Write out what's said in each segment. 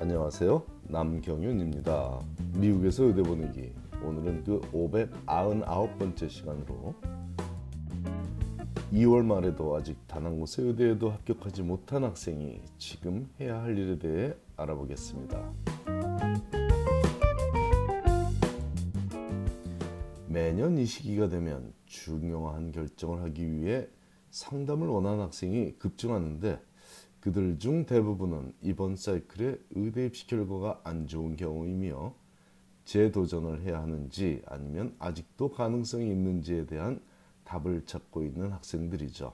안녕하세요. 남경윤입니다. 미국에서 의대 보내기. 오늘은 그 599번째 시간으로 2월 말에도 아직 단 한 곳의 의대에도 합격하지 못한 학생이 지금 해야 할 일에 대해 알아보겠습니다. 매년 이 시기가 되면 중요한 결정을 하기 위해 상담을 원하는 학생이 급증하는데 그들 중 대부분은 이번 사이클에 의대 입시 결과가 안 좋은 경우이며 재도전을 해야 하는지 아니면 아직도 가능성이 있는지에 대한 답을 찾고 있는 학생들이죠.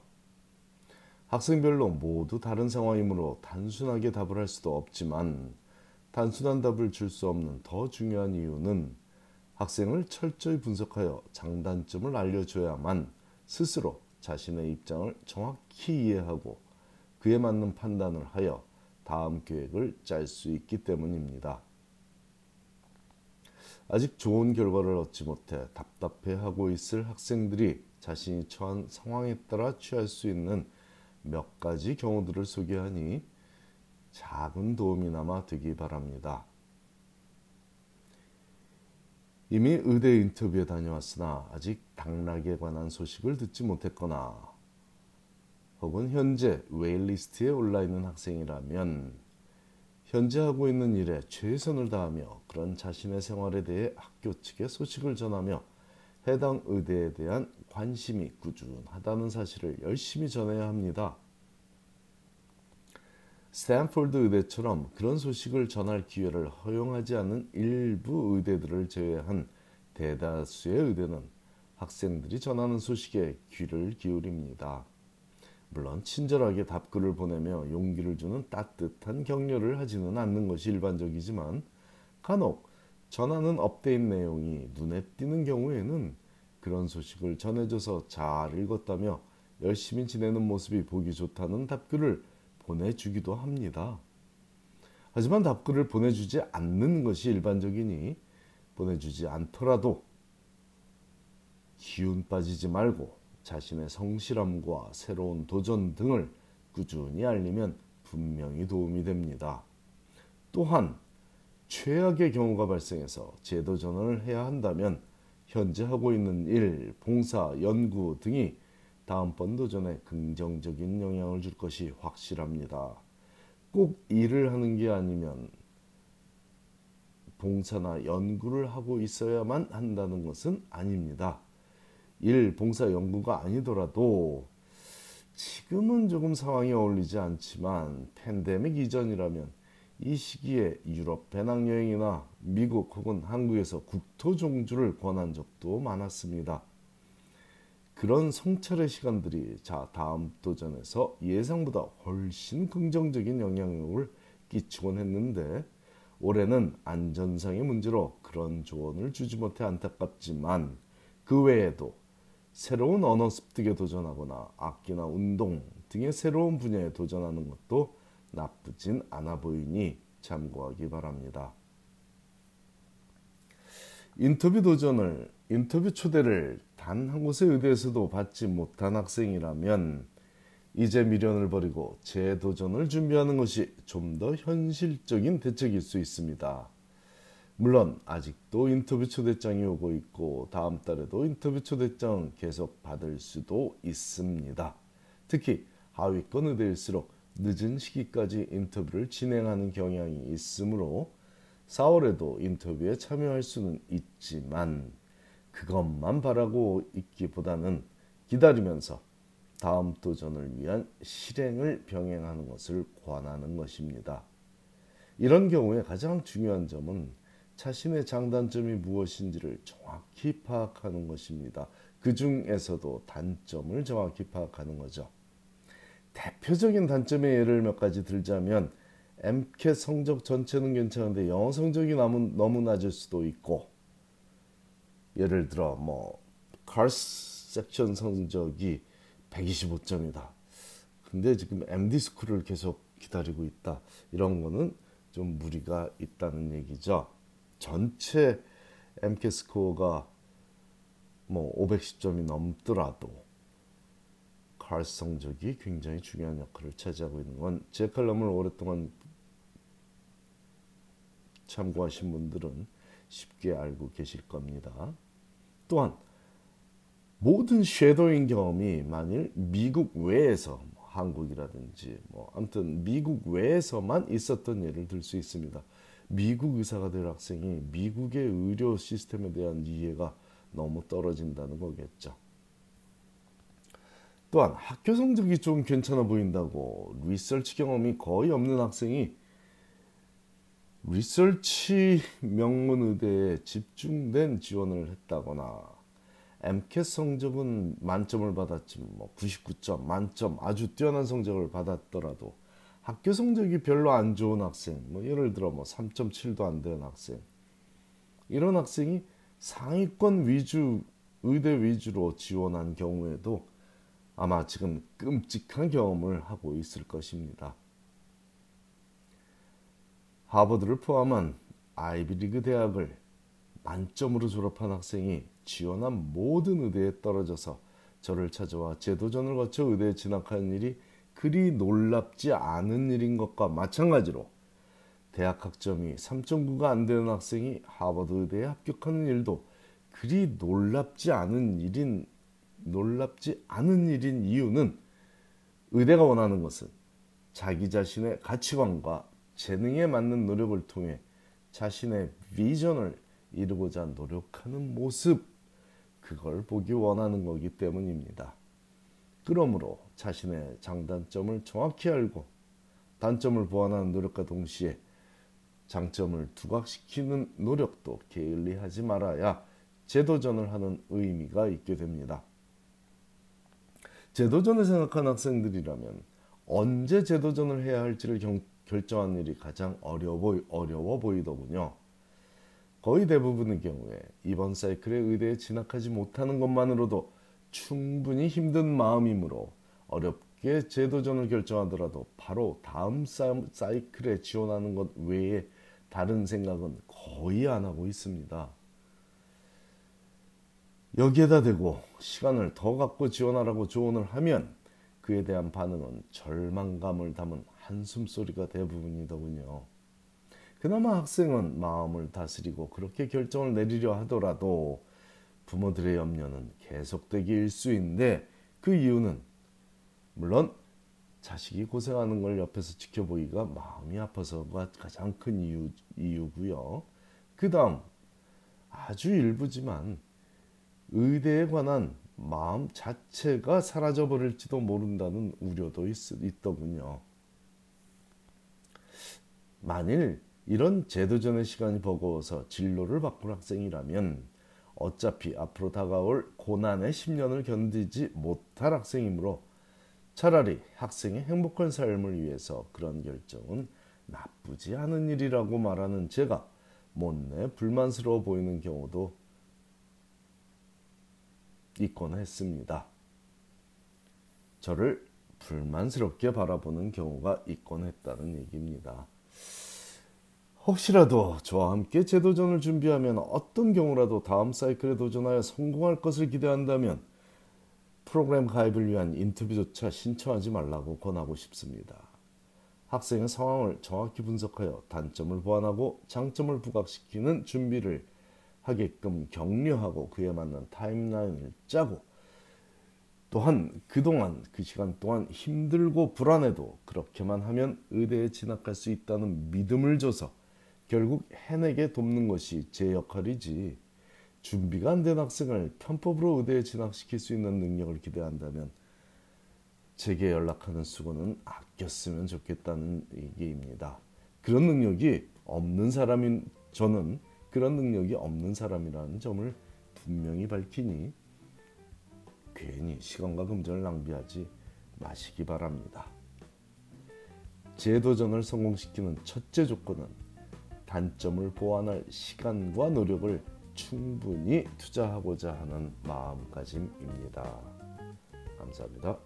학생별로 모두 다른 상황이므로 단순하게 답을 할 수도 없지만 단순한 답을 줄 수 없는 더 중요한 이유는 학생을 철저히 분석하여 장단점을 알려줘야만 스스로 자신의 입장을 정확히 이해하고 그에 맞는 판단을 하여 다음 계획을 짤 수 있기 때문입니다. 아직 좋은 결과를 얻지 못해 답답해하고 있을 학생들이 자신이 처한 상황에 따라 취할 수 있는 몇 가지 경우들을 소개하니 작은 도움이나마 되기 바랍니다. 이미 의대 인터뷰에 다녀왔으나 아직 당락에 관한 소식을 듣지 못했거나 혹은 현재 waitlist에 올라 있는 학생이라면 현재 하고 있는 일에 최선을 다하며 그런 자신의 생활에 대해 학교 측에 소식을 전하며 해당 의대에 대한 관심이 꾸준하다는 사실을 열심히 전해야 합니다. 스탠포드 의대처럼 그런 소식을 전할 기회를 허용하지 않은 일부 의대들을 제외한 대다수의 의대는 학생들이 전하는 소식에 귀를 기울입니다. 물론 친절하게 답글을 보내며 용기를 주는 따뜻한 격려를 하지는 않는 것이 일반적이지만 간혹 전하는 업데이트 내용이 눈에 띄는 경우에는 그런 소식을 전해줘서 잘 읽었다며 열심히 지내는 모습이 보기 좋다는 답글을 보내주기도 합니다. 하지만 답글을 보내주지 않는 것이 일반적이니 보내주지 않더라도 기운 빠지지 말고 자신의 성실함과 새로운 도전 등을 꾸준히 알리면 분명히 도움이 됩니다. 또한 최악의 경우가 발생해서 재도전을 해야 한다면 현재 하고 있는 일, 봉사, 연구 등이 다음번 도전에 긍정적인 영향을 줄 것이 확실합니다. 꼭 일을 하는 게 아니면 봉사나 연구를 하고 있어야만 한다는 것은 아닙니다. 일, 봉사, 연구가 아니더라도 지금은 조금 상황이 어울리지 않지만 팬데믹 이전이라면 이 시기에 유럽 배낭여행이나 미국 혹은 한국에서 국토 종주를 권한 적도 많았습니다. 그런 성찰의 시간들이 자 다음 도전에서 예상보다 훨씬 긍정적인 영향력을 끼치곤 했는데 올해는 안전상의 문제로 그런 조언을 주지 못해 안타깝지만 그 외에도 새로운 언어 습득에 도전하거나 악기나 운동 등의 새로운 분야에 도전하는 것도 나쁘진 않아 보이니 참고하기 바랍니다. 인터뷰 도전을 인터뷰 초대를 단 한 곳의 의대에서도 받지 못한 학생이라면 이제 미련을 버리고 재도전을 준비하는 것이 좀 더 현실적인 대책일 수 있습니다. 물론 아직도 인터뷰 초대장이 오고 있고 다음 달에도 인터뷰 초대장 계속 받을 수도 있습니다. 특히 하위권 의대일수록 늦은 시기까지 인터뷰를 진행하는 경향이 있으므로 4월에도 인터뷰에 참여할 수는 있지만 그것만 바라고 있기보다는 기다리면서 다음 도전을 위한 실행을 병행하는 것을 권하는 것입니다. 이런 경우에 가장 중요한 점은 자신의 장단점이 무엇인지를 정확히 파악하는 것입니다. 그 중에서도 단점을 정확히 파악하는 거죠. 대표적인 단점의 예를 몇 가지 들자면 MCAT 성적 전체는 괜찮은데 영어 성적이 너무, 낮을 수도 있고 예를 들어 뭐 카스 섹션 성적이 125점이다. 근데 지금 MD 스쿨을 계속 기다리고 있다. 이런 거는 좀 무리가 있다는 얘기죠. 전체 MK 스코어가 뭐 510점이 넘더라도 칼스 성적이 굉장히 중요한 역할을 차지하고 있는 건 제 칼럼을 오랫동안 참고하신 분들은 쉽게 알고 계실 겁니다. 또한 모든 쉐도잉 경험이 만일 미국 외에서 뭐 한국이라든지 뭐 아무튼 미국 외에서만 있었던 예를 들 수 있습니다. 미국 의사가 될 학생이 미국의 의료 시스템에 대한 이해가 너무 떨어진다는 거겠죠. 또한 학교 성적이 좀 괜찮아 보인다고 리서치 경험이 거의 없는 학생이 리서치 명문 의대에 집중된 지원을 했다거나 MCAT 성적은 만점을 받았지 뭐 99점 만점 아주 뛰어난 성적을 받았더라도 학교 성적이 별로 안 좋은 학생 뭐 예를 들어 뭐 3.7도 안 되는 학생 이런 학생이 상위권 위주 의대 위주로 지원한 경우에도 아마 지금 끔찍한 경험을 하고 있을 것입니다. 하버드를 포함한 아이비리그 대학을 만점으로 졸업한 학생이 지원한 모든 의대에 떨어져서 저를 찾아와 제도전을 거쳐 의대에 진학하는 일이 그리 놀랍지 않은 일인 것과 마찬가지로 대학 학점이 3.9가 안 되는 학생이 하버드 의대에 합격하는 일도 그리 놀랍지 않은 일인 놀랍지 않은 일인 이유는 의대가 원하는 것은 자기 자신의 가치관과 재능에 맞는 노력을 통해 자신의 비전을 이루고자 노력하는 모습 그걸 보기 원하는 거기 때문입니다. 그러므로 자신의 장단점을 정확히 알고 단점을 보완하는 노력과 동시에 장점을 두각시키는 노력도 게을리하지 말아야 재도전을 하는 의미가 있게 됩니다. 재도전을 생각한 학생들이라면 언제 재도전을 해야 할지를 경, 결정하는 일이 가장 어려워, 보이, 어려워 보이더군요. 거의 대부분의 경우에 이번 사이클에 의대에 진학하지 못하는 것만으로도 충분히 힘든 마음이므로 어렵게 재도전을 결정하더라도 바로 다음 사이클에 지원하는 것 외에 다른 생각은 거의 안 하고 있습니다. 여기에다 대고 시간을 더 갖고 지원하라고 조언을 하면 그에 대한 반응은 절망감을 담은 한숨 소리가 대부분이더군요. 그나마 학생은 마음을 다스리고 그렇게 결정을 내리려 하더라도 부모들의 염려는 계속되기 일수인데 그 이유는 물론 자식이 고생하는 걸 옆에서 지켜보기가 마음이 아파서가 가장 큰 이유, 이유고요. 그 다음 아주 일부지만 의대에 관한 마음 자체가 사라져 버릴지도 모른다는 우려도 있, 있더군요. 만일 이런 제도전의 시간이 버거워서 진로를 바꾼 학생이라면 어차피 앞으로 다가올 고난의 10년을 견디지 못할 학생이므로 차라리 학생의 행복한 삶을 위해서 그런 결정은 나쁘지 않은 일이라고 말하는 제가 못내 불만스러워 보이는 경우도 있곤 했습니다. 저를 불만스럽게 바라보는 경우가 있곤 했다는 얘기입니다. 혹시라도 저와 함께 재도전을 준비하면 어떤 경우라도 다음 사이클에 도전하여 성공할 것을 기대한다면 프로그램 가입을 위한 인터뷰조차 신청하지 말라고 권하고 싶습니다. 학생의 상황을 정확히 분석하여 단점을 보완하고 장점을 부각시키는 준비를 하게끔 격려하고 그에 맞는 타임라인을 짜고 또한 그동안 그 시간 동안 힘들고 불안해도 그렇게만 하면 의대에 진학할 수 있다는 믿음을 줘서 결국 해내게 돕는 것이 제 역할이지 준비가 안 된 학생을 편법으로 의대에 진학시킬 수 있는 능력을 기대한다면 제게 연락하는 수고는 아꼈으면 좋겠다는 얘기입니다. 그런 능력이 없는 사람인 저는 그런 능력이 없는 사람이라는 점을 분명히 밝히니 괜히 시간과 금전을 낭비하지 마시기 바랍니다. 재도전을 성공시키는 첫째 조건은 단점을 보완할 시간과 노력을 충분히 투자하고자 하는 마음가짐입니다. 감사합니다.